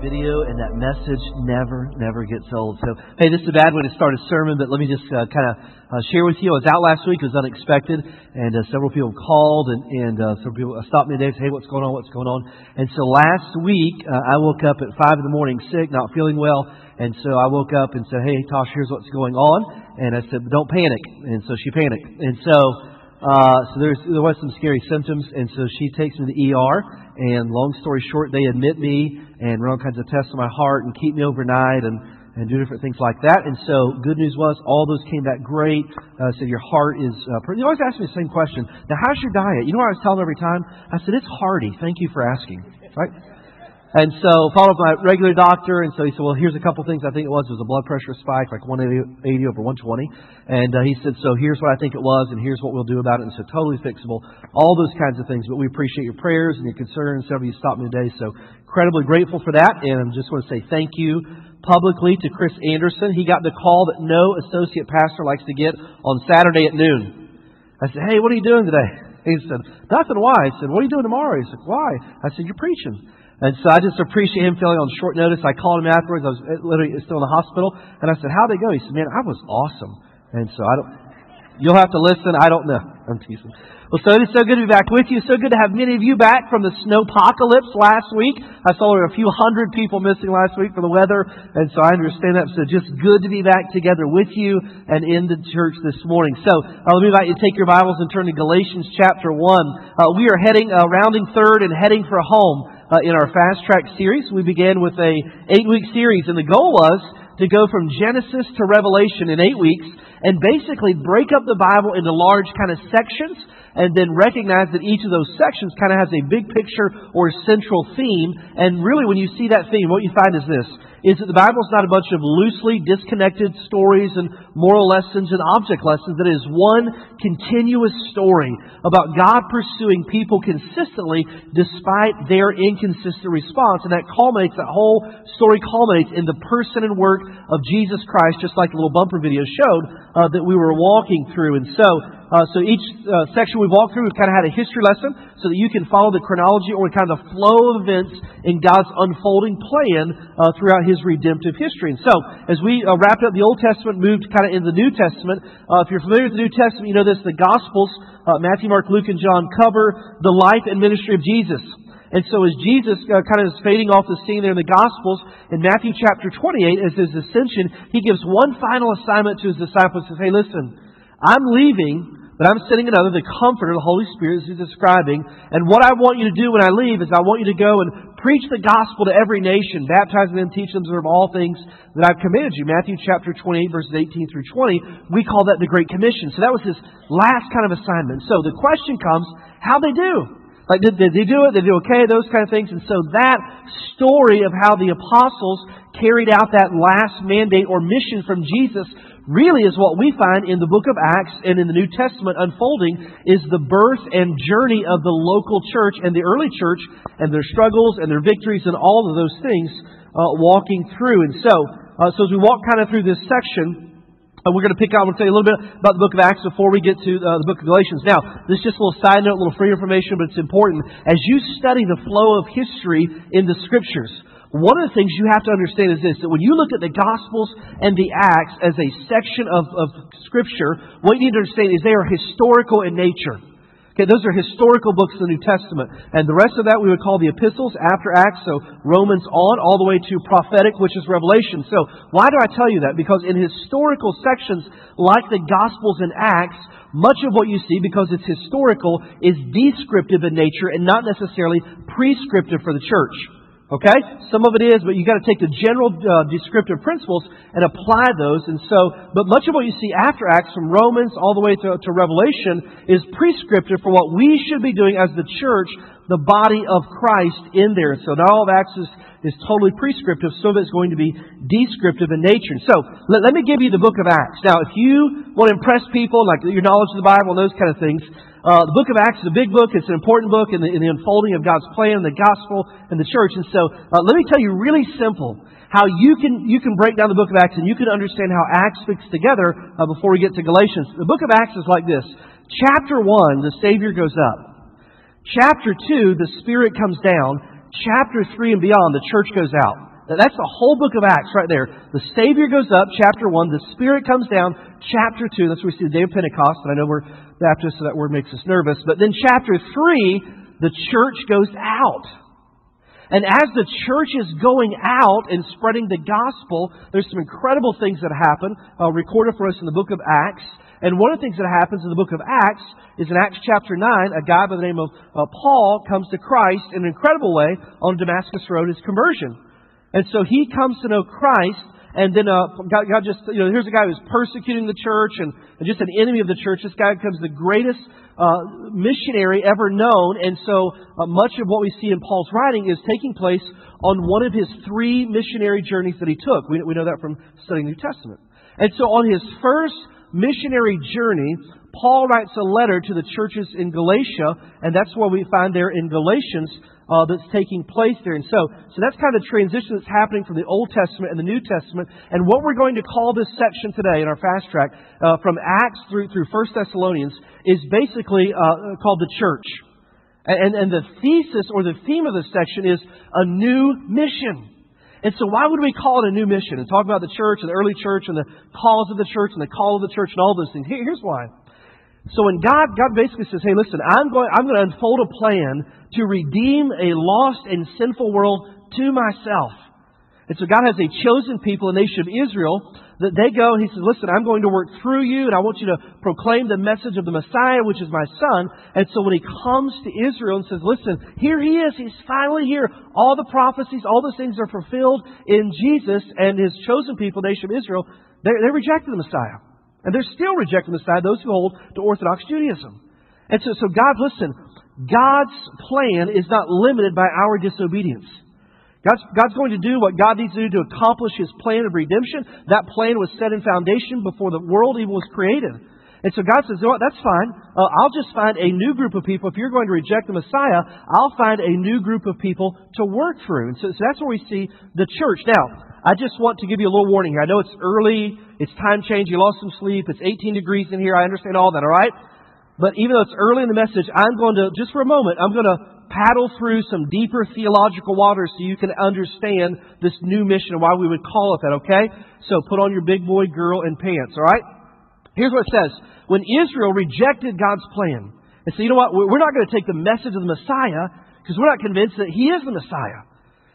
video, and that message never, never gets old. So, hey, this is a bad way to start a sermon, but let me just uh, kind of uh, share with you. I was out last week; it was unexpected, and uh, several people called, and, and uh, some people stopped me today and said, "Hey, what's going on? What's going on?" And so last week, uh, I woke up at five in the morning, sick, not feeling well, and so I woke up and said, "Hey, Tosh, here's what's going on," and I said, "Don't panic," and so she panicked, and so. Uh, so there's there was some scary symptoms, and so she takes me to the ER. And long story short, they admit me and run all kinds of tests on my heart and keep me overnight and and do different things like that. And so, good news was all those came back great. Uh, so your heart is. Uh, you always ask me the same question. Now, how's your diet? You know what I was telling every time? I said it's hearty. Thank you for asking. Right. And so followed up my regular doctor, and so he said, "Well, here's a couple things I think it was. It was a blood pressure spike, like 180 over 120." And uh, he said, "So here's what I think it was, and here's what we'll do about it." And so totally fixable, all those kinds of things. But we appreciate your prayers and your concerns. Several of you stopped me today, so incredibly grateful for that. And I just want to say thank you publicly to Chris Anderson. He got the call that no associate pastor likes to get on Saturday at noon. I said, "Hey, what are you doing today?" He said, "Nothing. Why?" I said, "What are you doing tomorrow?" He said, "Why?" I said, "You're preaching." And so I just appreciate him feeling on short notice. I called him afterwards. I was literally still in the hospital. And I said, How'd they go? He said, Man, I was awesome. And so I don't, you'll have to listen. I don't know. I'm teasing. Well, so it's so good to be back with you. So good to have many of you back from the snowpocalypse last week. I saw there were a few hundred people missing last week for the weather, and so I understand that. So just good to be back together with you and in the church this morning. So uh, let me invite you to take your Bibles and turn to Galatians chapter one. Uh, we are heading, uh, rounding third and heading for home uh, in our fast track series. We began with a eight week series, and the goal was to go from Genesis to Revelation in eight weeks and basically break up the Bible into large kind of sections and then recognize that each of those sections kind of has a big picture or central theme. And really, when you see that theme, what you find is this is that the Bible is not a bunch of loosely disconnected stories and moral lessons and object lessons. That is one continuous story about God pursuing people consistently despite their inconsistent response. And that culminates, that whole story culminates in the person and work of Jesus Christ, just like the little bumper video showed uh, that we were walking through. And so, uh, so each uh, section we walked through, we've kind of had a history lesson so that you can follow the chronology or kind of the flow of events in God's unfolding plan uh, throughout His redemptive history. And so, as we uh, wrapped up the Old Testament, moved kind of in the New Testament, uh, if you're familiar with the New Testament, you know this, the Gospels, uh, Matthew, Mark, Luke, and John cover the life and ministry of Jesus. And so as Jesus uh, kind of is fading off the scene there in the Gospels, in Matthew chapter 28, as his ascension, he gives one final assignment to his disciples. Says, hey, listen, I'm leaving, but I'm sending another, the Comforter, the Holy Spirit, as he's describing. And what I want you to do when I leave is I want you to go and preach the gospel to every nation, baptizing them, teach them to observe all things that I've commanded you. Matthew chapter 28, verses 18 through 20. We call that the Great Commission. So that was his last kind of assignment. So the question comes, how they do? Like, did, did they do it? Did they do okay? Those kind of things. And so that story of how the apostles carried out that last mandate or mission from Jesus really is what we find in the book of Acts and in the New Testament unfolding is the birth and journey of the local church and the early church and their struggles and their victories and all of those things uh, walking through. And so, uh, so as we walk kind of through this section, uh, we're going to pick out, to tell you a little bit about the book of Acts before we get to uh, the book of Galatians. Now, this is just a little side note, a little free information, but it's important. As you study the flow of history in the scriptures, one of the things you have to understand is this that when you look at the Gospels and the Acts as a section of, of Scripture, what you need to understand is they are historical in nature. Okay, those are historical books of the New Testament. And the rest of that we would call the epistles after Acts, so Romans on, all the way to prophetic, which is Revelation. So, why do I tell you that? Because in historical sections like the Gospels and Acts, much of what you see, because it's historical, is descriptive in nature and not necessarily prescriptive for the church. Okay? Some of it is, but you've got to take the general uh, descriptive principles and apply those. And so, but much of what you see after Acts, from Romans all the way to, to Revelation, is prescriptive for what we should be doing as the church, the body of Christ in there. So not all of Acts is, is totally prescriptive, some of it's going to be descriptive in nature. So let, let me give you the book of Acts. Now, if you want to impress people, like your knowledge of the Bible and those kind of things, uh, the book of Acts is a big book. It's an important book in the, in the unfolding of God's plan, the gospel, and the church. And so, uh, let me tell you really simple how you can, you can break down the book of Acts and you can understand how Acts fits together uh, before we get to Galatians. The book of Acts is like this. Chapter 1, the Savior goes up. Chapter 2, the Spirit comes down. Chapter 3 and beyond, the church goes out. That's the whole book of Acts right there. The Savior goes up, chapter 1. The Spirit comes down, chapter 2. That's where we see the day of Pentecost. And I know we're Baptists, so that word makes us nervous. But then chapter 3, the church goes out. And as the church is going out and spreading the gospel, there's some incredible things that happen, uh, recorded for us in the book of Acts. And one of the things that happens in the book of Acts is in Acts chapter 9, a guy by the name of uh, Paul comes to Christ in an incredible way on Damascus Road, his conversion. And so he comes to know Christ, and then uh, God, God, just, you know, here's a guy who's persecuting the church and, and just an enemy of the church. This guy becomes the greatest uh, missionary ever known. And so uh, much of what we see in Paul's writing is taking place on one of his three missionary journeys that he took. We, we know that from studying the New Testament. And so on his first missionary journey, Paul writes a letter to the churches in Galatia, and that's where we find there in Galatians uh, that's taking place there. And so, so that's kind of the transition that's happening from the Old Testament and the New Testament. And what we're going to call this section today in our fast track, uh, from Acts through through First Thessalonians, is basically uh, called the church. And, and the thesis or the theme of this section is a new mission. And so why would we call it a new mission and talk about the church and the early church and the calls of the church and the call of the church and all those things? Here's why. So when God, God basically says, hey, listen, I'm going, I'm going to unfold a plan to redeem a lost and sinful world to myself. And so God has a chosen people, a nation of Israel, that they go and He says, listen, I'm going to work through you and I want you to proclaim the message of the Messiah, which is my Son. And so when He comes to Israel and says, listen, here He is, He's finally here. All the prophecies, all the things are fulfilled in Jesus and His chosen people, nation of Israel, they, they rejected the Messiah. And they're still rejecting the side those who hold to Orthodox Judaism. And so, so God, listen, God's plan is not limited by our disobedience. God's, God's going to do what God needs to do to accomplish His plan of redemption. That plan was set in foundation before the world even was created. And so God says, you that's fine. Uh, I'll just find a new group of people. If you're going to reject the Messiah, I'll find a new group of people to work through. And so, so that's where we see the church. Now, I just want to give you a little warning here. I know it's early, it's time change, you lost some sleep, it's 18 degrees in here. I understand all that, all right? But even though it's early in the message, I'm going to, just for a moment, I'm going to paddle through some deeper theological waters so you can understand this new mission and why we would call it that, okay? So put on your big boy, girl, and pants, all right? Here's what it says. When Israel rejected God's plan, and said, you know what? We're not going to take the message of the Messiah because we're not convinced that He is the Messiah.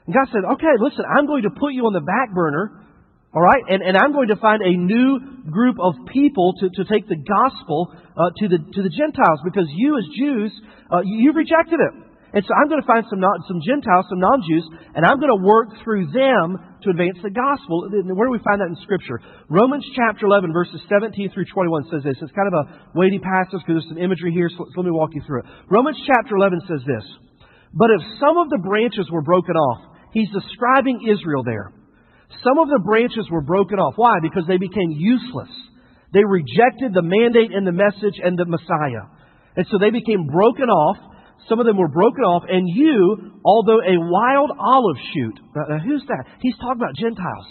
And God said, okay, listen, I'm going to put you on the back burner all right? And, and I'm going to find a new group of people to, to take the gospel uh, to, the, to the Gentiles because you, as Jews, uh, you, have rejected it. And so I'm going to find some, non, some Gentiles, some non Jews, and I'm going to work through them to advance the gospel. Where do we find that in Scripture? Romans chapter 11, verses 17 through 21 says this. It's kind of a weighty passage because there's some imagery here, so, so let me walk you through it. Romans chapter 11 says this But if some of the branches were broken off, he's describing Israel there. Some of the branches were broken off. Why? Because they became useless. They rejected the mandate and the message and the Messiah. And so they became broken off. Some of them were broken off. And you, although a wild olive shoot, now, who's that? He's talking about Gentiles.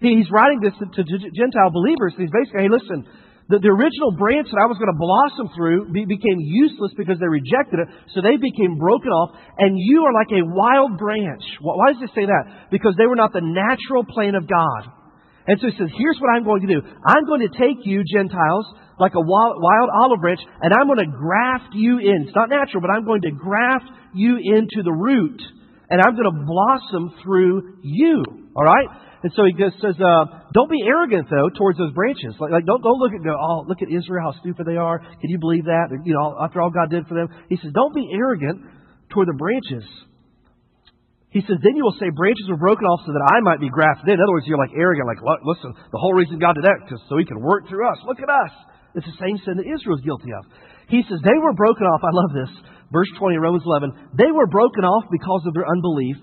He's writing this to, Gentile believers. He's basically, hey, listen, the, the original branch that I was going to blossom through be, became useless because they rejected it, so they became broken off, and you are like a wild branch. Why does it say that? Because they were not the natural plan of God. And so he says, here's what I'm going to do. I'm going to take you, Gentiles, like a wild, olive branch, and I'm going to graft you in. It's not natural, but I'm going to graft you into the root, and I'm going to blossom through you. All right? And so he just says, uh, don't be arrogant though towards those branches. Like, like don't don't look at go, oh look at Israel, how stupid they are. Can you believe that? You know, after all God did for them, he says, don't be arrogant toward the branches. He says, then you will say branches were broken off so that I might be grafted in. In other words, you're like arrogant, like listen, the whole reason God did that is so He can work through us. Look at us. It's the same sin that Israel is guilty of. He says they were broken off. I love this. Verse 20, Romans 11. They were broken off because of their unbelief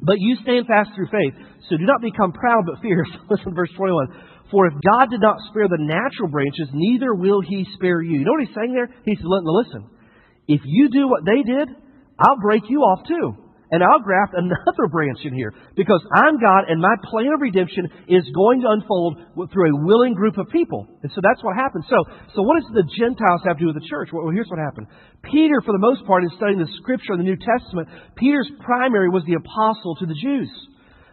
but you stand fast through faith. So do not become proud but fierce. Listen verse 21. For if God did not spare the natural branches, neither will he spare you. You know what he's saying there? He said, listen, if you do what they did, I'll break you off too and I'll graft another branch in here because I'm God and my plan of redemption is going to unfold through a willing group of people. And so that's what happens. So, so what does the Gentiles have to do with the church? Well, here's what happened. Peter, for the most part, in studying the scripture in the New Testament, Peter's primary was the apostle to the Jews.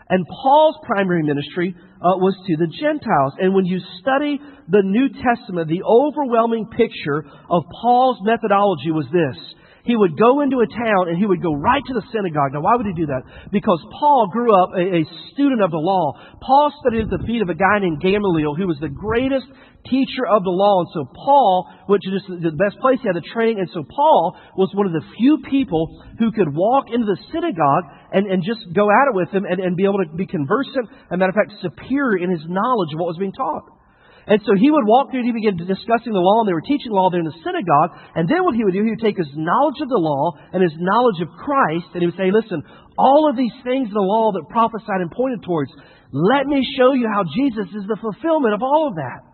And Paul's primary ministry uh, was to the Gentiles. And when you study the New Testament, the overwhelming picture of Paul's methodology was this he would go into a town and he would go right to the synagogue. Now, why would he do that? Because Paul grew up a, a, student of the law. Paul studied at the feet of a guy named Gamaliel, who was the greatest teacher of the law. And so Paul to just the best place. He had the training. And so Paul was one of the few people who could walk into the synagogue and, and just go at it with him and, and be able to be conversant, and matter of fact, superior in his knowledge of what was being taught. And so he would walk through and he began discussing the law, and they were teaching the law there in the synagogue. And then what he would do, he would take his knowledge of the law and his knowledge of Christ, and he would say, Listen, all of these things in the law that prophesied and pointed towards, let me show you how Jesus is the fulfillment of all of that.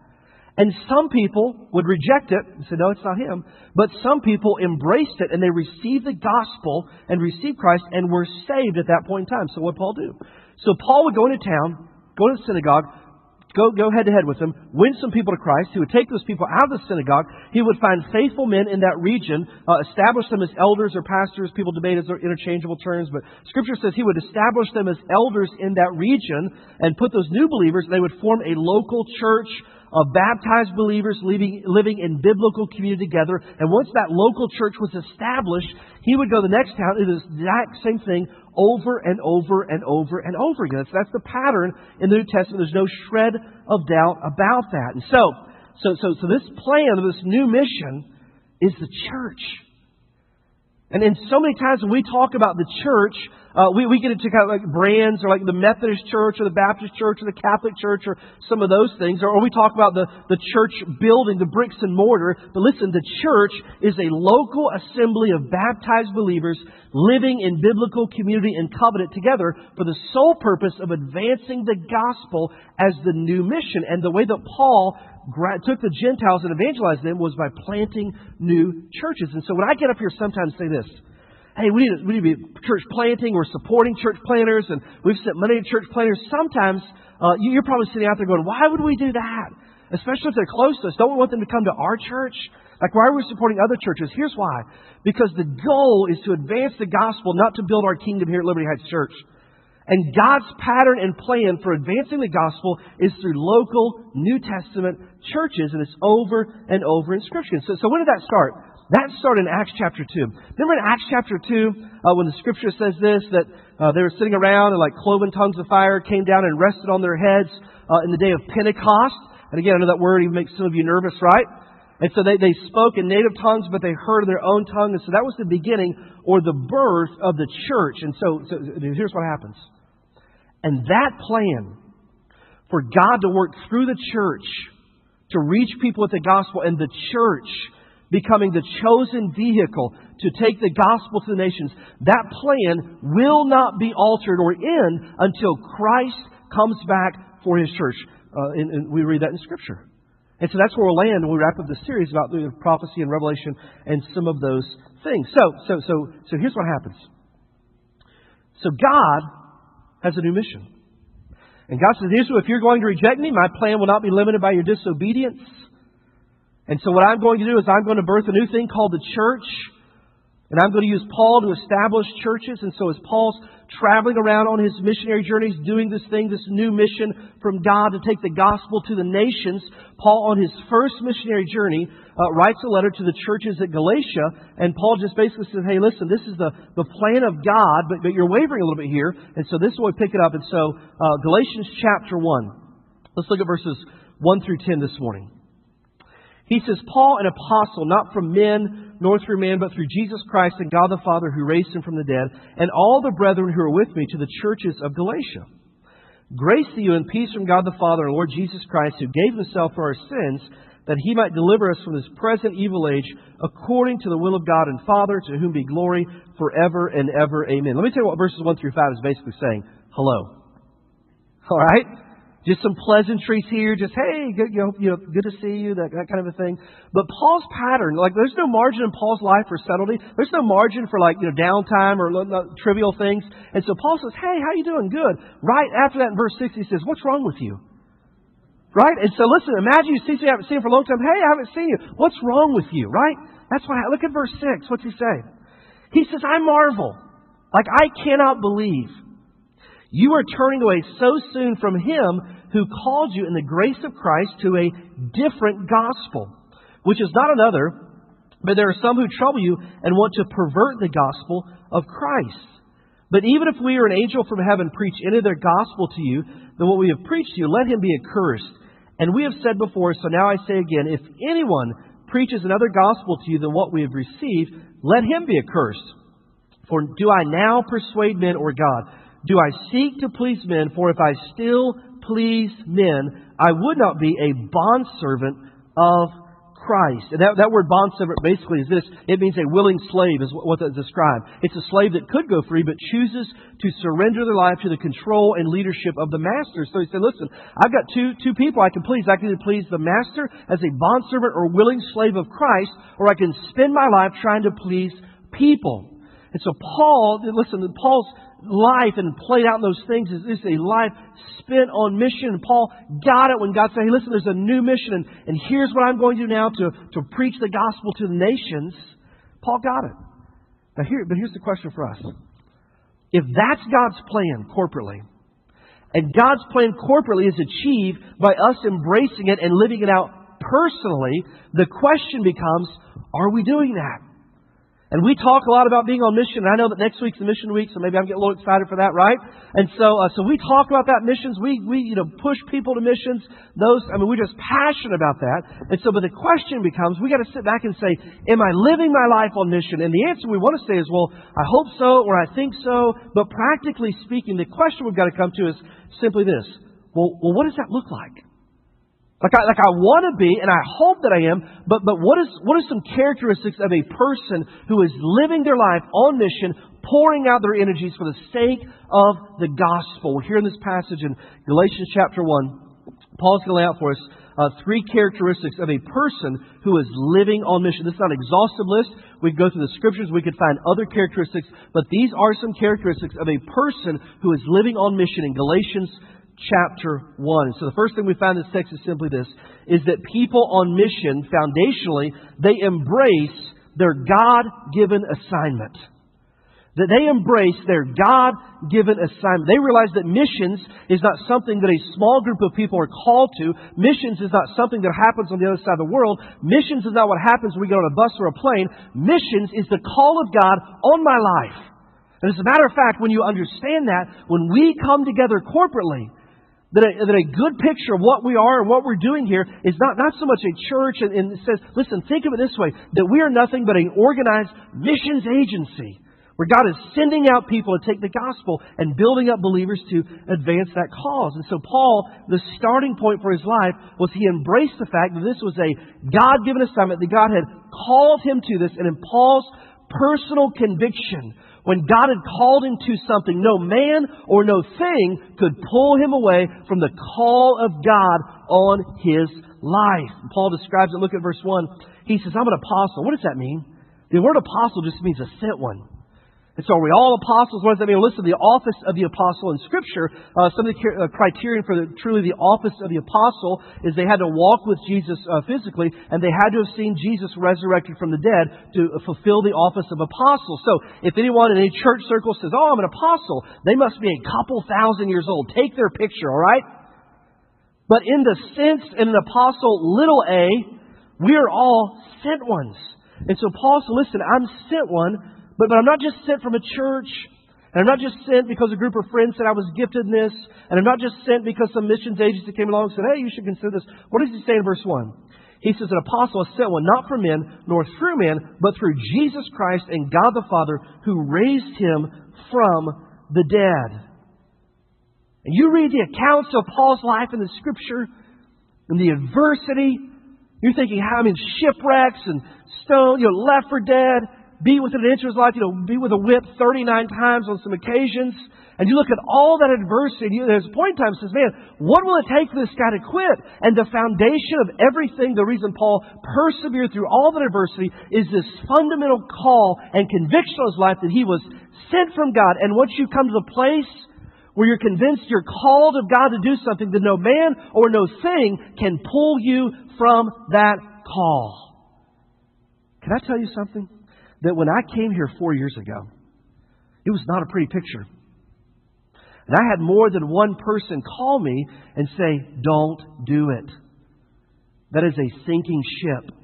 And some people would reject it and say, no, it's not him. But some people embraced it and they received the gospel and received Christ and were saved at that point in time. So what Paul do? So Paul would go into town, go to the synagogue, go, go head to head with them, win some people to Christ. He would take those people out of the synagogue. He would find faithful men in that region, uh, establish them as elders or pastors. People debate as interchangeable terms, but Scripture says he would establish them as elders in that region and put those new believers, they would form a local church of baptized believers living, living in biblical community together. And once that local church was established, he would go to the next town and do the exact same thing over and over and over and over again. So that's the pattern in the New Testament. There's no shred of doubt about that. And so, so, so, so this plan of this new mission is the church. And then so many times when we talk about the church, uh, we, we get into kind of like brands or like the Methodist church or the Baptist church or the Catholic church or some of those things. Or, or we talk about the, the church building, the bricks and mortar. But listen, the church is a local assembly of baptized believers living in biblical community and covenant together for the sole purpose of advancing the gospel as the new mission. And the way that Paul took the Gentiles and evangelized them was by planting new churches. And so when I get up here, sometimes say this. Hey, we need, to, we need to be church planting. We're supporting church planters, and we've sent money to church planters. Sometimes uh, you're probably sitting out there going, "Why would we do that?" Especially if they're close to us. Don't we want them to come to our church? Like, why are we supporting other churches? Here's why. Because the goal is to advance the gospel, not to build our kingdom here at Liberty Heights Church. And God's pattern and plan for advancing the gospel is through local New Testament churches, and it's over and over in Scripture. So, so when did that start? That started in Acts chapter 2. Remember in Acts chapter 2, uh, when the Scripture says this, that uh, they were sitting around and like cloven tongues of fire came down and rested on their heads uh, in the day of Pentecost. And again, I know that word even makes some of you nervous, right? And so they, they spoke in native tongues, but they heard in their own tongue. And so that was the beginning or the birth of the church. And so, so here's what happens. And that plan for God to work through the church to reach people with the gospel and the church becoming the chosen vehicle to take the gospel to the nations, that plan will not be altered or end until Christ comes back for his church. Uh, and, and we read that in Scripture. And so that's where we'll land when we wrap up the series about the prophecy and revelation and some of those things. So, so, so, so here's what happens. So God has a new mission. And God says, Israel, if you're going to reject me, my plan will not be limited by your disobedience. And so what I'm going to do is I'm going to birth a new thing called the church. And I'm going to use Paul to establish churches. And so as Paul's traveling around on his missionary journeys, doing this thing, this new mission from God to take the gospel to the nations, Paul, on his first missionary journey, uh, writes a letter to the churches at Galatia. And Paul just basically says, hey, listen, this is the, the plan of God, but, but you're wavering a little bit here. And so this is where we pick it up. And so uh, Galatians chapter 1. Let's look at verses 1 through 10 this morning. He says, Paul, an apostle, not from men, nor through man, but through Jesus Christ and God the Father who raised him from the dead, and all the brethren who are with me to the churches of Galatia. Grace to you and peace from God the Father and Lord Jesus Christ, who gave himself for our sins, that he might deliver us from this present evil age, according to the will of God and Father, to whom be glory forever and ever. Amen. Let me tell you what verses 1 through 5 is basically saying. Hello. All right? Just some pleasantries here, just hey, good, you know, you know, good to see you, that, that kind of a thing. But Paul's pattern, like there's no margin in Paul's life for subtlety. There's no margin for like you know downtime or trivial things. And so Paul says, hey, how you doing? Good. Right after that, in verse six, he says, what's wrong with you? Right? And so listen, imagine you see you haven't seen him for a long time. Hey, I haven't seen you. What's wrong with you? Right? That's why. I look at verse six. What's he say? He says, I marvel, like I cannot believe You are turning away so soon from Him who called you in the grace of Christ to a different gospel, which is not another, but there are some who trouble you and want to pervert the gospel of Christ. But even if we or an angel from heaven preach any other gospel to you than what we have preached to you, let him be accursed. And we have said before, so now I say again, if anyone preaches another gospel to you than what we have received, let him be accursed. For do I now persuade men or God? Do I seek to please men? For if I still please men, I would not be a bondservant of Christ. And that, that word bondservant basically is this it means a willing slave, is what that's described. It's a slave that could go free, but chooses to surrender their life to the control and leadership of the master. So he said, Listen, I've got two, two people I can please. I can either please the master as a bondservant or willing slave of Christ, or I can spend my life trying to please people. And so Paul, listen, Paul's life and played out in those things is, is a life spent on mission. And Paul got it when God said, hey, listen, there's a new mission, and, and here's what I'm going to do now to, to preach the gospel to the nations. Paul got it. Now here, but here's the question for us. If that's God's plan corporately, and God's plan corporately is achieved by us embracing it and living it out personally, the question becomes, are we doing that? And we talk a lot about being on mission. And I know that next week's the mission week, so maybe I'm getting a little excited for that, right? And so, uh, so we talk about that missions. We, we, you know, push people to missions. Those, I mean, we're just passionate about that. And so, but the question becomes, we got to sit back and say, am I living my life on mission? And the answer we want to say is, well, I hope so, or I think so. But practically speaking, the question we've got to come to is simply this. Well, well, what does that look like? Like I, like I want to be, and I hope that I am, but, but what, is, what are some characteristics of a person who is living their life on mission, pouring out their energies for the sake of the gospel? We're here in this passage in Galatians chapter 1. Paul's going to lay out for us uh, three characteristics of a person who is living on mission. This is not an exhaustive list. We could go through the scriptures, we could find other characteristics, but these are some characteristics of a person who is living on mission in Galatians chapter 1. So the first thing we find in this text is simply this, is that people on mission, foundationally, they embrace their God-given assignment. That they embrace their God-given assignment. They realize that missions is not something that a small group of people are called to. Missions is not something that happens on the other side of the world. Missions is not what happens when we get on a bus or a plane. Missions is the call of God on my life. And as a matter of fact, when you understand that, when we come together corporately, that a, that a good picture of what we are and what we're doing here is not, not so much a church and, and it says, listen, think of it this way, that we are nothing but an organized missions agency where God is sending out people to take the gospel and building up believers to advance that cause. And so Paul, the starting point for his life was he embraced the fact that this was a God-given assignment, that God had called him to this, and in Paul's personal conviction when God had called him to something, no man or no thing could pull him away from the call of God on his life. Paul describes it. Look at verse 1. He says, I'm an apostle. What does that mean? The word apostle just means a sent one. And so are we all apostles? What does that mean? Listen, the office of the apostle in Scripture, uh, some of the uh, criterion for the, truly the office of the apostle is they had to walk with Jesus uh, physically, and they had to have seen Jesus resurrected from the dead to fulfill the office of apostle. So if anyone in any church circle says, oh, I'm an apostle, they must be a couple thousand years old. Take their picture, all right? But in the sense, in an apostle, little a, we are all sent ones. And so Paul said, listen, I'm sent one but, but I'm not just sent from a church. And I'm not just sent because a group of friends said I was gifted in this. And I'm not just sent because some missions agency came along and said, hey, you should consider this. What does he say in verse 1? He says, An apostle is sent one not from men, nor through men, but through Jesus Christ and God the Father, who raised him from the dead. And you read the accounts of Paul's life in the scripture, and the adversity. You're thinking, how I mean, shipwrecks and stone, you know, left for dead be within an inch of his life, you know, be with a whip 39 times on some occasions. And you look at all that adversity, and you, there's a point in time says, man, what will it take for this guy to quit? And the foundation of everything, the reason Paul persevered through all that adversity is this fundamental call and conviction of his life that he was sent from God. And once you come to the place where you're convinced you're called of God to do something that no man or no thing can pull you from that call. Can I tell you something? That when I came here four years ago, it was not a pretty picture. And I had more than one person call me and say, Don't do it. That is a sinking ship.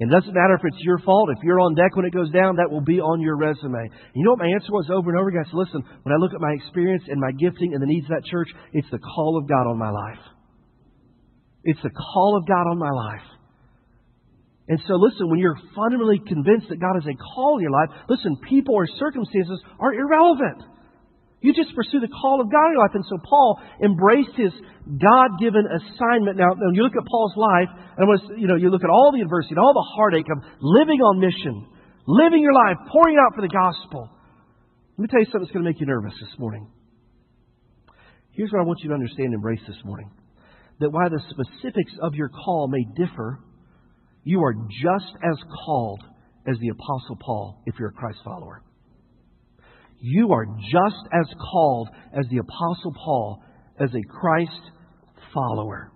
It doesn't matter if it's your fault. If you're on deck when it goes down, that will be on your resume. You know what my answer was over and over again? I said, listen, when I look at my experience and my gifting and the needs of that church, it's the call of God on my life. It's the call of God on my life. And so, listen, when you're fundamentally convinced that God has a call in your life, listen, people or circumstances are irrelevant. You just pursue the call of God in your life. And so Paul embraced his God-given assignment. Now, when you look at Paul's life, and was, you know, you look at all the adversity and all the heartache of living on mission, living your life, pouring out for the gospel. Let me tell you something that's going to make you nervous this morning. Here's what I want you to understand and embrace this morning. That while the specifics of your call may differ, you are just as called as the Apostle Paul if you're a Christ follower. You are just as called as the Apostle Paul as a Christ follower.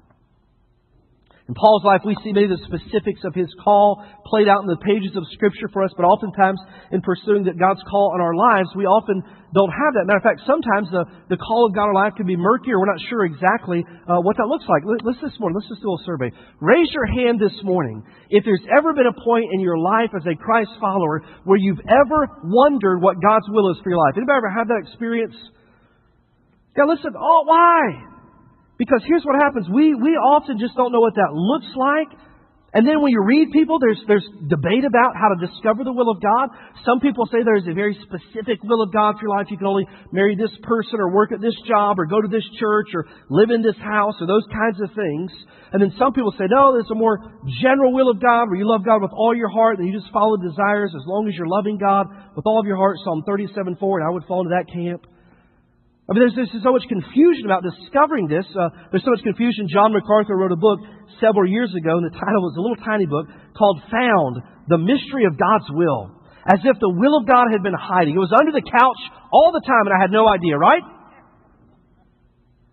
In Paul's life, we see many of the specifics of his call played out in the pages of Scripture for us, but oftentimes in pursuing that God's call on our lives, we often don't have that. Matter of fact, sometimes the, the call of God on our life can be murky or we're not sure exactly uh, what that looks like. Let's this morning, let's just do a survey. Raise your hand this morning if there's ever been a point in your life as a Christ follower where you've ever wondered what God's will is for your life. Anybody ever have that experience? Yeah, listen, oh, why? Because here's what happens. We, we often just don't know what that looks like. And then when you read people, there's, there's debate about how to discover the will of God. Some people say there's a very specific will of God for your life. You can only marry this person or work at this job or go to this church or live in this house or those kinds of things. And then some people say, no, there's a more general will of God where you love God with all your heart and you just follow desires as long as you're loving God with all of your heart. Psalm 37 4, and I would fall into that camp. I mean, there's, there's so much confusion about discovering this. Uh, there's so much confusion. John MacArthur wrote a book several years ago, and the title was a little tiny book called Found The Mystery of God's Will. As if the will of God had been hiding. It was under the couch all the time, and I had no idea, right?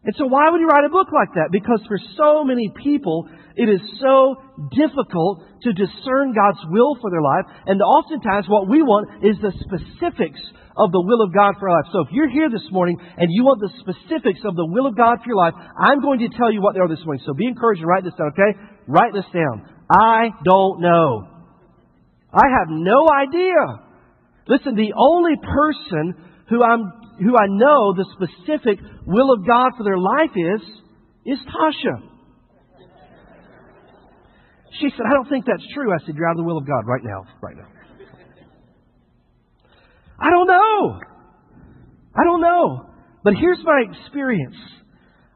And so, why would he write a book like that? Because for so many people, it is so difficult to discern God's will for their life. And oftentimes, what we want is the specifics of the will of God for our life. So if you're here this morning and you want the specifics of the will of God for your life, I'm going to tell you what they are this morning. So be encouraged and write this down, okay? Write this down. I don't know. I have no idea. Listen, the only person who I'm who I know the specific will of God for their life is is Tasha. She said, I don't think that's true. I said, You're out of the will of God right now. Right now. I don't know. I don't know. But here's my experience.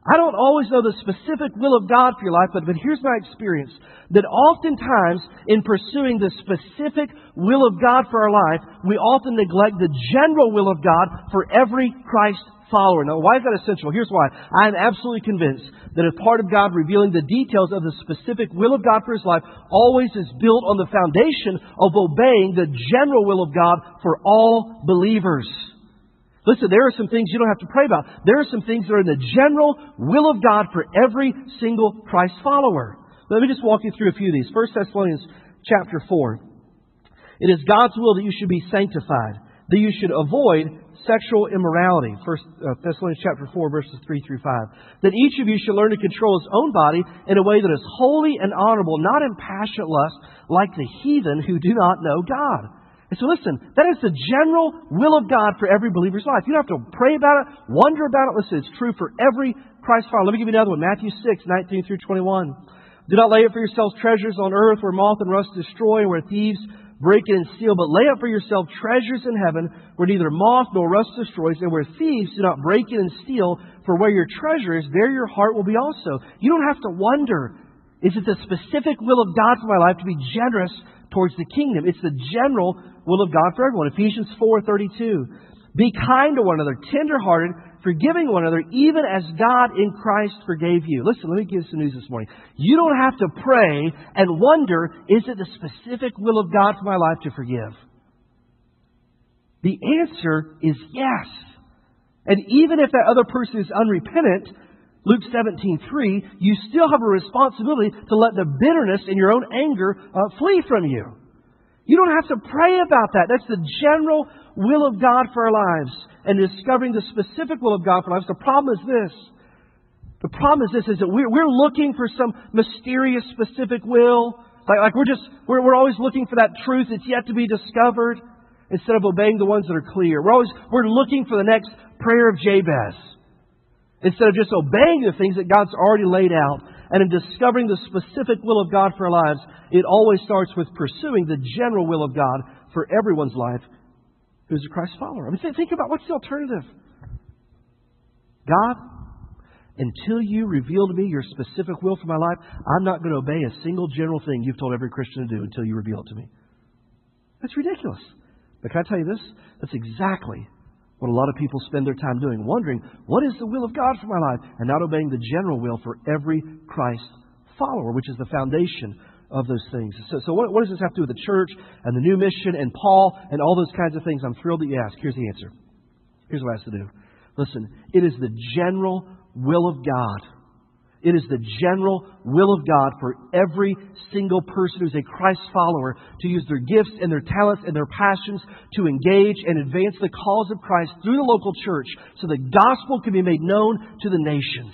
I don't always know the specific will of God for your life, but, but here's my experience that oftentimes in pursuing the specific will of God for our life, we often neglect the general will of God for every Christ follower. Now, why is that essential? Here's why. I am absolutely convinced that as part of God revealing the details of the specific will of God for his life, always is built on the foundation of obeying the general will of God for all believers. Listen, there are some things you don't have to pray about. There are some things that are in the general will of God for every single Christ follower. Let me just walk you through a few of these. 1 Thessalonians chapter 4. It is God's will that you should be sanctified, that you should avoid sexual immorality. First uh, Thessalonians chapter 4 verses 3 through 5. That each of you should learn to control his own body in a way that is holy and honorable, not in passionate lust like the heathen who do not know God. And so listen, that is the general will of God for every believer's life. You don't have to pray about it, wonder about it. Listen, it's true for every Christ follower. Let me give you another one. Matthew 6, 19 through 21. Do not lay up for yourselves treasures on earth where moth and rust destroy and where thieves break it and steal, but lay up for yourself treasures in heaven where neither moth nor rust destroys, and where thieves do not break in and steal. For where your treasure is, there your heart will be also. You don't have to wonder, is it the specific will of God for my life to be generous towards the kingdom? It's the general will of God for everyone. Ephesians 4.32. Be kind to one another, tenderhearted, forgiving one another, even as God in Christ forgave you. Listen, let me give you some news this morning. You don't have to pray and wonder, is it the specific will of God for my life to forgive? The answer is yes. And even if that other person is unrepentant, Luke 17:3, you still have a responsibility to let the bitterness and your own anger uh, flee from you. You don't have to pray about that. That's the general will of God for our lives. And discovering the specific will of God for our lives. The problem is this. The problem is this, is that we're, we're looking for some mysterious specific will. Like, like we're just, we're, we're always looking for that truth that's yet to be discovered instead of obeying the ones that are clear. We're always, we're looking for the next prayer of Jabez instead of just obeying the things that God's already laid out and in discovering the specific will of God for our lives, it always starts with pursuing the general will of God for everyone's life who's a Christ follower. I mean, think about what's the alternative? God, until you reveal to me your specific will for my life, I'm not going to obey a single general thing you've told every Christian to do until you reveal it to me. That's ridiculous. But can I tell you this? That's exactly what a lot of people spend their time doing, wondering, what is the will of God for my life? And not obeying the general will for every Christ follower, which is the foundation of those things. So, so what, what, does this have to do with the church and the new mission and Paul and all those kinds of things? I'm thrilled that you asked. Here's the answer. Here's what it has to do. Listen, it is the general will of God it is the general will of God for every single person who's a Christ follower to use their gifts and their talents and their passions to engage and advance the cause of Christ through the local church so the gospel can be made known to the nations.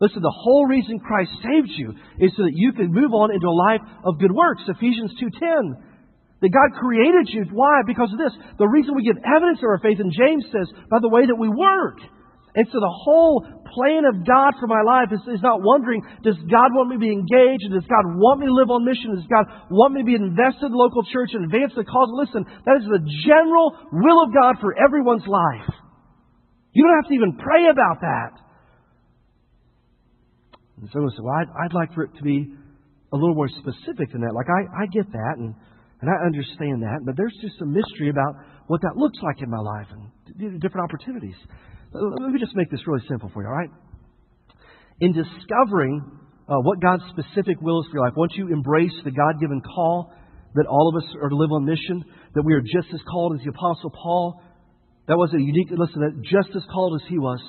Listen, the whole reason Christ saved you is so that you can move on into a life of good works. Ephesians 2.10. That God created you. Why? Because of this. The reason we give evidence of our faith, and James says, by the way that we work. And so the whole plan of God for my life is, is not wondering, does God want me to be engaged? Does God want me to live on mission? Does God want me to be invested in the local church and advance the cause? Listen, that is the general will of God for everyone's life. You don't have to even pray about that. And someone said, well, I'd, I'd like for it to be a little more specific than that. Like, I, I get that and, and I understand that, but there's just some mystery about what that looks like in my life and different opportunities. Let me just make this really simple for you, all right? In discovering uh, what God's specific will is for your life, once you embrace the God given call that all of us are to live on mission, that we are just as called as the Apostle Paul, that was a unique, listen, that just as called as he was,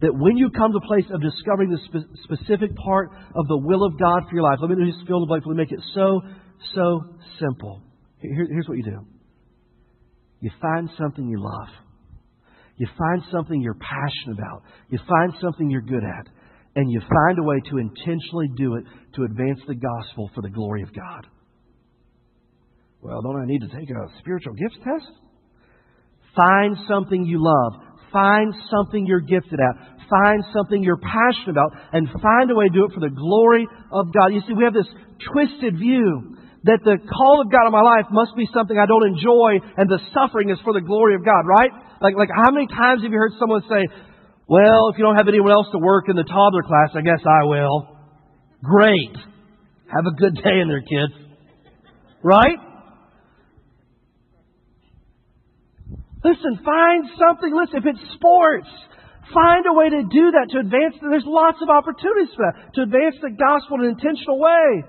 that when you come to a place of discovering the spe- specific part of the will of God for your life, let me just fill the blank, let me make it so, so simple. Here, here's what you do you find something you love. You find something you're passionate about. You find something you're good at. And you find a way to intentionally do it to advance the gospel for the glory of God. Well, don't I need to take a spiritual gifts test? Find something you love. Find something you're gifted at. Find something you're passionate about. And find a way to do it for the glory of God. You see, we have this twisted view that the call of God on my life must be something I don't enjoy and the suffering is for the glory of God, right? Like, like how many times have you heard someone say, well, if you don't have anyone else to work in the toddler class, I guess I will. Great. Have a good day in there, kids. Right? Listen, find something. Listen, if it's sports, find a way to do that, to advance. There's lots of opportunities for that, to advance the gospel in an intentional way.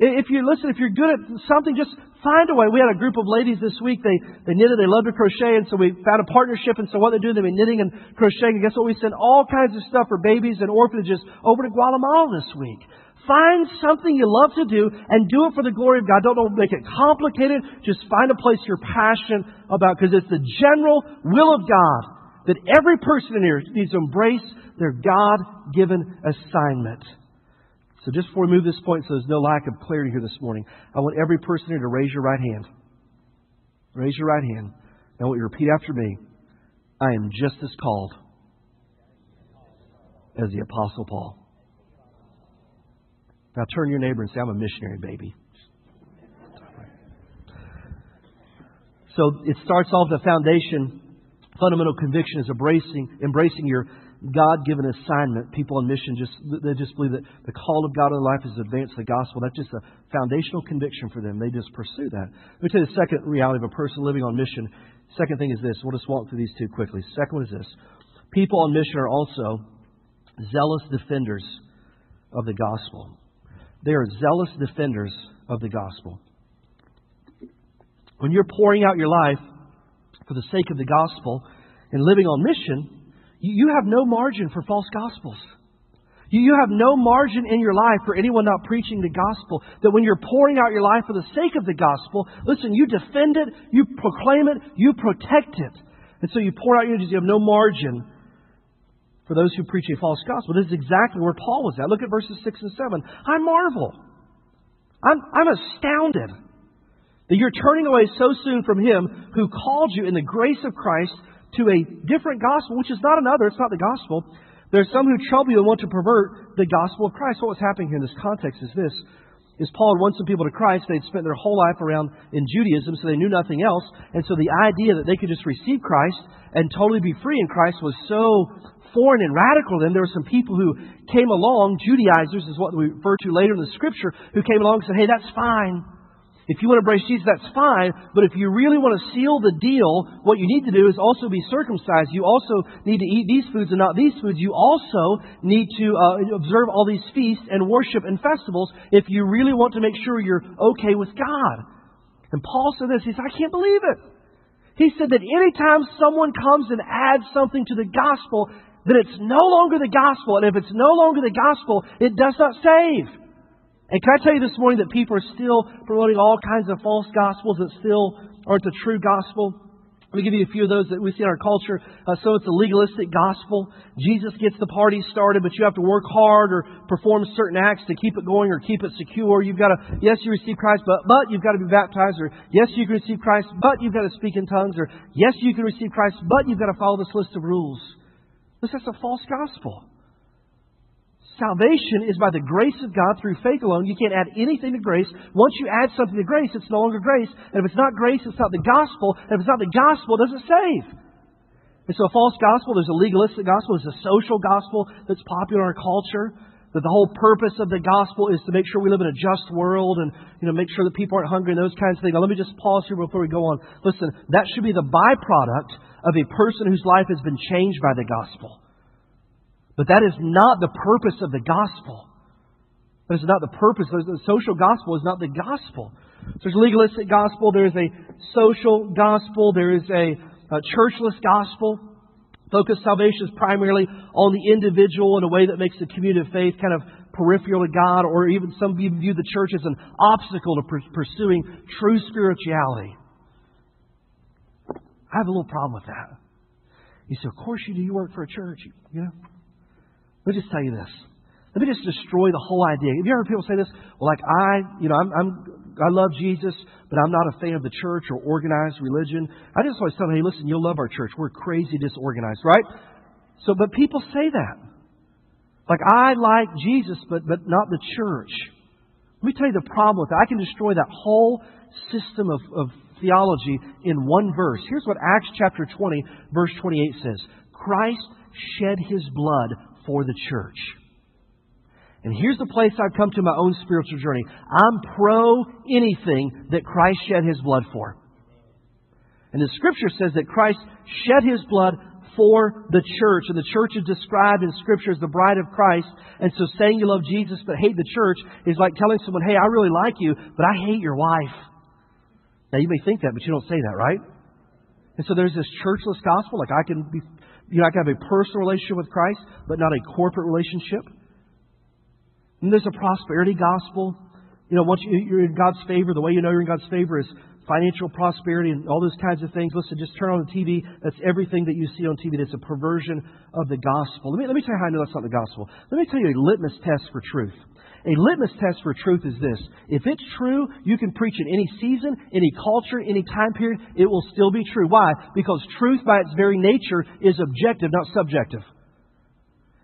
If you listen, if you're good at something, just find a way. We had a group of ladies this week. They they knitted. They love to crochet, and so we found a partnership. And so what they do, they've been knitting and crocheting. And guess what? We send all kinds of stuff for babies and orphanages over to Guatemala this week. Find something you love to do and do it for the glory of God. Don't make it complicated. Just find a place you're passionate about because it's the general will of God that every person in here needs to embrace their God given assignment. So just before we move this point, so there's no lack of clarity here this morning, I want every person here to raise your right hand. Raise your right hand. I want you to repeat after me. I am just as called as the Apostle Paul. Now turn your neighbor and say, I'm a missionary, baby. So it starts off the foundation. Fundamental conviction is embracing, embracing your God given assignment. People on mission just they just believe that the call of God in life is to advance the gospel. That's just a foundational conviction for them. They just pursue that. Let me tell you the second reality of a person living on mission. Second thing is this. We'll just walk through these two quickly. Second one is this. People on mission are also zealous defenders of the gospel. They are zealous defenders of the gospel. When you're pouring out your life for the sake of the gospel and living on mission, you have no margin for false gospels. You, have no margin in your life for anyone not preaching the gospel. That when you're pouring out your life for the sake of the gospel, listen, you defend it, you proclaim it, you protect it. And so you pour out your energy, you have no margin for those who preach a false gospel. This is exactly where Paul was at. Look at verses 6 and 7. I marvel. I'm, I'm astounded that you're turning away so soon from Him who called you in the grace of Christ to a different gospel, which is not another, it's not the gospel. There's some who trouble you and want to pervert the gospel of Christ. What was happening here in this context is this. Is Paul had won some people to Christ. They'd spent their whole life around in Judaism, so they knew nothing else. And so the idea that they could just receive Christ and totally be free in Christ was so foreign and radical to them. There were some people who came along, Judaizers is what we refer to later in the scripture, who came along and said, hey, that's fine. If you want to embrace Jesus, that's fine. But if you really want to seal the deal, what you need to do is also be circumcised. You also need to eat these foods and not these foods. You also need to uh, observe all these feasts and worship and festivals if you really want to make sure you're okay with God. And Paul said this. He said, I can't believe it. He said that anytime someone comes and adds something to the gospel, then it's no longer the gospel. And if it's no longer the gospel, it does not save. And can I tell you this morning that people are still promoting all kinds of false gospels that still aren't the true gospel? Let me give you a few of those that we see in our culture. Uh, so it's a legalistic gospel. Jesus gets the party started, but you have to work hard or perform certain acts to keep it going or keep it secure. You've got to, yes, you receive Christ, but, but you've got to be baptized, or yes, you can receive Christ, but you've got to speak in tongues, or yes, you can receive Christ, but you've got to follow this list of rules. This is a false gospel. Salvation is by the grace of God through faith alone. You can't add anything to grace. Once you add something to grace, it's no longer grace. And if it's not grace, it's not the gospel. And if it's not the gospel, it doesn't save. And so a false gospel, there's a legalistic gospel, there's a social gospel that's popular in our culture. That the whole purpose of the gospel is to make sure we live in a just world and you know make sure that people aren't hungry and those kinds of things. Now let me just pause here before we go on. Listen, that should be the byproduct of a person whose life has been changed by the gospel. But that is not the purpose of the gospel. That is not the purpose. The social gospel is not the gospel. There's a legalistic gospel. There is a social gospel. There is a, a churchless gospel. Focus salvation is primarily on the individual in a way that makes the community of faith kind of peripheral to God, or even some even view the church as an obstacle to pursuing true spirituality. I have a little problem with that. You say, of course you do. You work for a church, you know. Let me just tell you this. Let me just destroy the whole idea. Have you ever heard people say this? Well, like I, you know, I'm, I'm, I love Jesus, but I'm not a fan of the church or organized religion. I just always tell them, hey, listen, you'll love our church. We're crazy disorganized, right? So, but people say that. Like I like Jesus, but but not the church. Let me tell you the problem with that. I can destroy that whole system of, of theology in one verse. Here's what Acts chapter 20, verse 28 says Christ shed his blood for the church. And here's the place I've come to my own spiritual journey. I'm pro anything that Christ shed his blood for. And the scripture says that Christ shed his blood for the church. And the church is described in scripture as the bride of Christ. And so saying you love Jesus but hate the church is like telling someone, hey, I really like you, but I hate your wife. Now you may think that, but you don't say that, right? And so there's this churchless gospel, like I can be you know, I can have a personal relationship with Christ, but not a corporate relationship. And there's a prosperity gospel. You know, once you're in God's favor, the way you know you're in God's favor is financial prosperity and all those kinds of things. Listen, just turn on the TV. That's everything that you see on TV. That's a perversion of the gospel. Let me, let me tell you how I know that's not the gospel. Let me tell you a litmus test for truth. A litmus test for truth is this. If it's true, you can preach in any season, any culture, any time period, it will still be true. Why? Because truth by its very nature is objective, not subjective.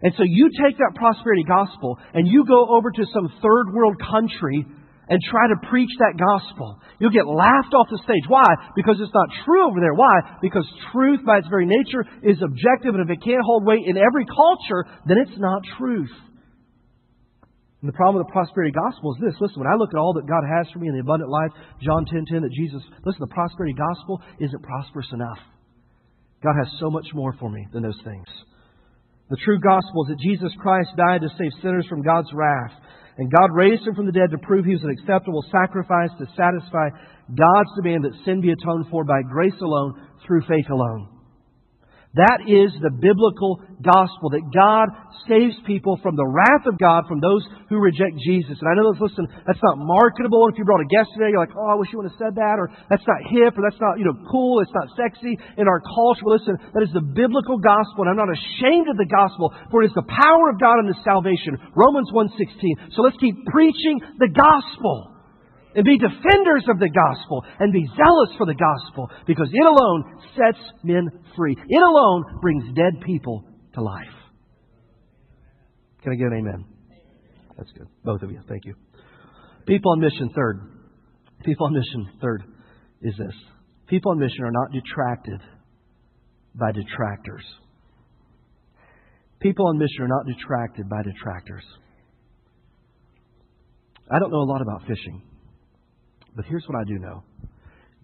And so you take that prosperity gospel and you go over to some third world country and try to preach that gospel. You'll get laughed off the stage. Why? Because it's not true over there. Why? Because truth by its very nature is objective, and if it can't hold weight in every culture, then it's not truth. And the problem with the prosperity gospel is this. Listen, when I look at all that God has for me in the abundant life, John 10 10, that Jesus, listen, the prosperity gospel isn't prosperous enough. God has so much more for me than those things. The true gospel is that Jesus Christ died to save sinners from God's wrath. And God raised him from the dead to prove he was an acceptable sacrifice to satisfy God's demand that sin be atoned for by grace alone, through faith alone. That is the biblical gospel, that God saves people from the wrath of God from those who reject Jesus. And I know, this, listen, that's not marketable. If you brought a guest today, you're like, oh, I wish you would have said that, or that's not hip, or that's not, you know, cool, it's not sexy in our culture. Listen, that is the biblical gospel, and I'm not ashamed of the gospel, for it is the power of God unto salvation. Romans 1.16. So let's keep preaching the gospel and be defenders of the gospel and be zealous for the gospel because it alone sets men free. It alone brings dead people to life. Can I get an amen? That's good. Both of you. Thank you. People on mission, third. People on mission, third, is this. People on mission are not detracted by detractors. People on mission are not detracted by detractors. I don't know a lot about fishing. But here's what I do know.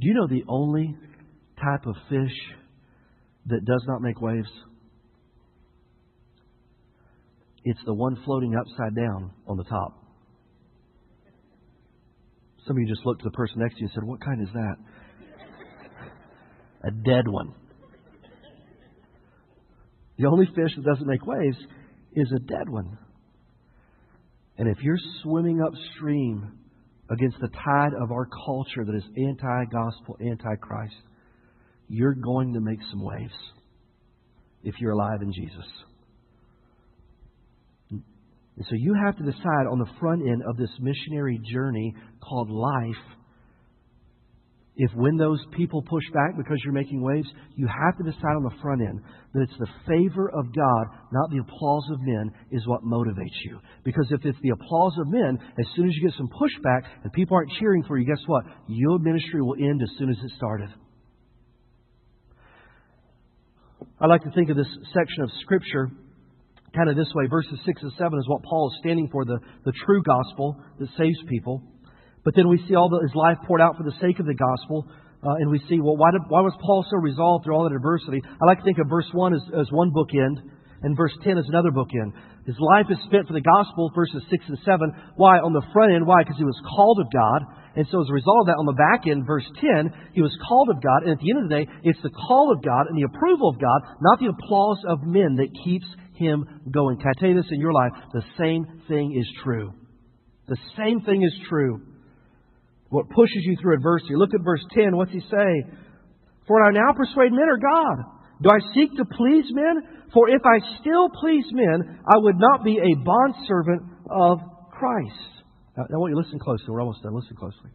Do you know the only type of fish that does not make waves? It's the one floating upside down on the top. Some of you just looked at the person next to you and said, What kind is that? A dead one. The only fish that doesn't make waves is a dead one. And if you're swimming upstream against the tide of our culture that is anti gospel, anti Christ, you're going to make some waves if you're alive in Jesus. And so you have to decide on the front end of this missionary journey called life if when those people push back because you're making waves, you have to decide on the front end that it's the favor of God, not the applause of men, is what motivates you. Because if it's the applause of men, as soon as you get some pushback and people aren't cheering for you, guess what? Your ministry will end as soon as it started. I like to think of this section of Scripture kind of this way. Verses 6 and 7 is what Paul is standing for the, the true gospel that saves people. But then we see all the, his life poured out for the sake of the gospel. Uh, and we see, well, why, did, why was Paul so resolved through all that adversity? I like to think of verse 1 as, as one bookend, and verse 10 as another bookend. His life is spent for the gospel, verses 6 and 7. Why? On the front end, why? Because he was called of God. And so as a result of that, on the back end, verse 10, he was called of God. And at the end of the day, it's the call of God and the approval of God, not the applause of men, that keeps him going. Can I tell you this in your life? The same thing is true. The same thing is true what pushes you through adversity. Look at verse 10. What's he say? For I now persuade men or God? Do I seek to please men? For if I still please men, I would not be a bondservant of Christ. Now, I want you to listen closely. We're almost done. Listen closely.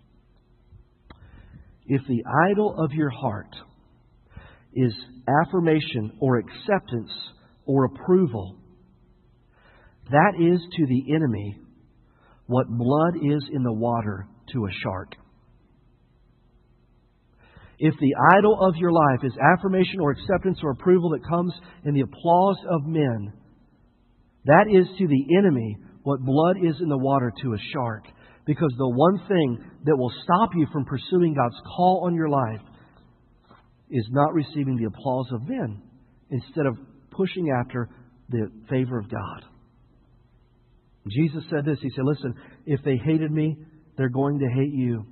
If the idol of your heart is affirmation or acceptance or approval, that is to the enemy what blood is in the water to a shark. If the idol of your life is affirmation or acceptance or approval that comes in the applause of men, that is to the enemy what blood is in the water to a shark. Because the one thing that will stop you from pursuing God's call on your life is not receiving the applause of men instead of pushing after the favor of God. Jesus said this He said, Listen, if they hated me, they're going to hate you.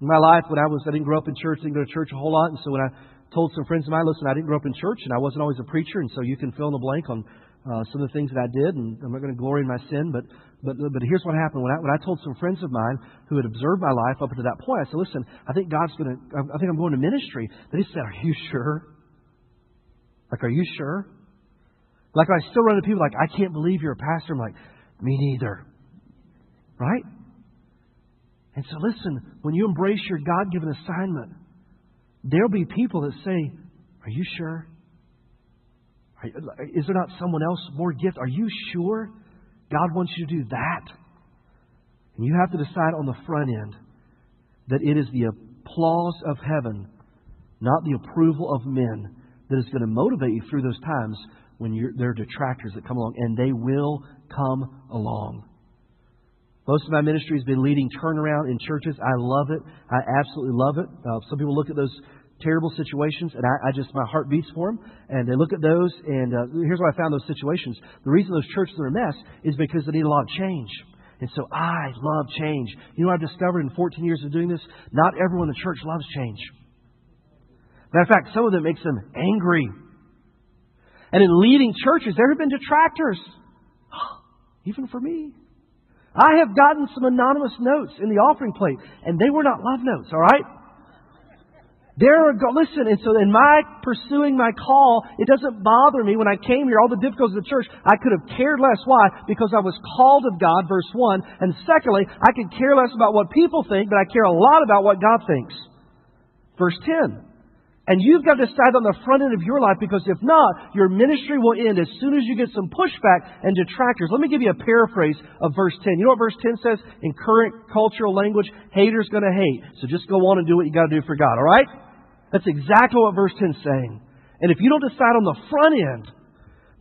In my life, when I was, I didn't grow up in church, didn't go to church a whole lot, and so when I told some friends of mine, listen, I didn't grow up in church, and I wasn't always a preacher, and so you can fill in the blank on uh, some of the things that I did, and I'm not going to glory in my sin, but but but here's what happened when I when I told some friends of mine who had observed my life up to that point. I said, listen, I think God's going to, I think I'm going to ministry. They said, are you sure? Like, are you sure? Like I still run into people like, I can't believe you're a pastor. I'm like, me neither. Right? And so listen, when you embrace your God given assignment, there'll be people that say, Are you sure? Is there not someone else more gift? Are you sure God wants you to do that? And you have to decide on the front end that it is the applause of heaven, not the approval of men, that is going to motivate you through those times when there are detractors that come along, and they will come along. Most of my ministry has been leading turnaround in churches. I love it. I absolutely love it. Uh, some people look at those terrible situations, and I, I, just my heart beats for them. And they look at those, and uh, here's why I found those situations. The reason those churches are a mess is because they need a lot of change. And so I love change. You know what I've discovered in 14 years of doing this? Not everyone in the church loves change. Matter of fact, some of them makes them angry. And in leading churches, there have been detractors. Even for me. I have gotten some anonymous notes in the offering plate, and they were not love notes, all right? There are, listen, and so in my pursuing my call, it doesn't bother me when I came here, all the difficulties of the church, I could have cared less. Why? Because I was called of God, verse 1. And secondly, I could care less about what people think, but I care a lot about what God thinks. Verse 10. And you've got to decide on the front end of your life because if not, your ministry will end as soon as you get some pushback and detractors. Let me give you a paraphrase of verse 10. You know what verse 10 says in current cultural language? Haters gonna hate. So just go on and do what you gotta do for God, alright? That's exactly what verse 10 is saying. And if you don't decide on the front end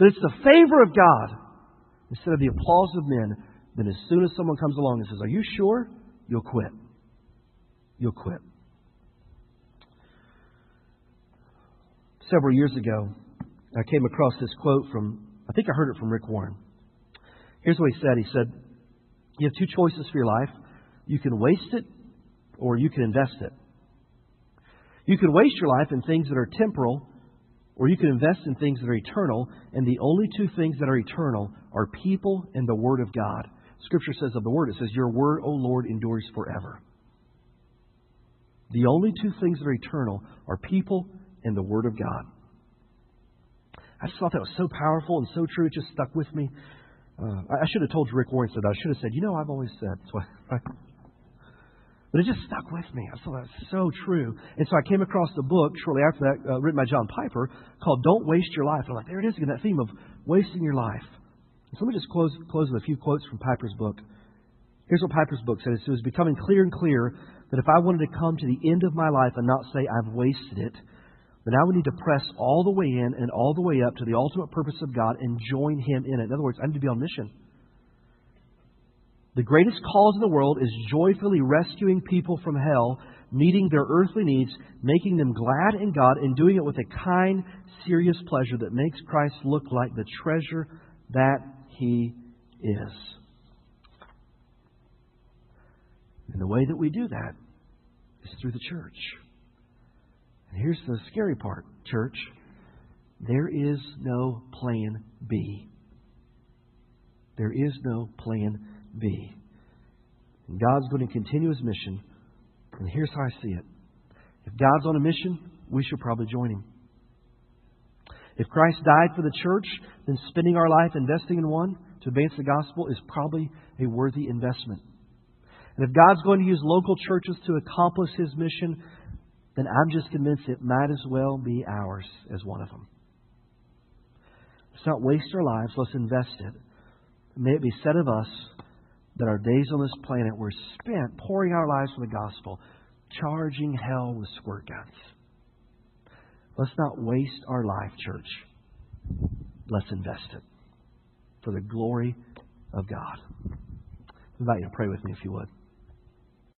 that it's the favor of God instead of the applause of men, then as soon as someone comes along and says, Are you sure? You'll quit. You'll quit. Several years ago, I came across this quote from, I think I heard it from Rick Warren. Here's what he said He said, You have two choices for your life. You can waste it or you can invest it. You can waste your life in things that are temporal or you can invest in things that are eternal. And the only two things that are eternal are people and the Word of God. Scripture says of the Word, it says, Your Word, O Lord, endures forever. The only two things that are eternal are people in the Word of God. I just thought that was so powerful and so true. It just stuck with me. Uh, I should have told Rick Warren that. I should have said, you know, I've always said. That's? But it just stuck with me. I thought that was so true. And so I came across the book shortly after that, uh, written by John Piper, called "Don't Waste Your Life." And I'm like, there it is again, that theme of wasting your life. So let me just close close with a few quotes from Piper's book. Here's what Piper's book says: It was becoming clear and clear that if I wanted to come to the end of my life and not say I've wasted it, but now we need to press all the way in and all the way up to the ultimate purpose of God and join Him in it. In other words, I need to be on mission. The greatest cause in the world is joyfully rescuing people from hell, meeting their earthly needs, making them glad in God, and doing it with a kind, serious pleasure that makes Christ look like the treasure that He is. And the way that we do that is through the church. Here's the scary part, church. There is no plan B. There is no plan B. And God's going to continue his mission. And here's how I see it. If God's on a mission, we should probably join him. If Christ died for the church, then spending our life investing in one to advance the gospel is probably a worthy investment. And if God's going to use local churches to accomplish his mission, then I'm just convinced it might as well be ours as one of them. Let's not waste our lives, let's invest it. May it be said of us that our days on this planet were spent pouring our lives for the gospel, charging hell with squirt guns. Let's not waste our life, church. Let's invest it for the glory of God. I invite you to pray with me if you would.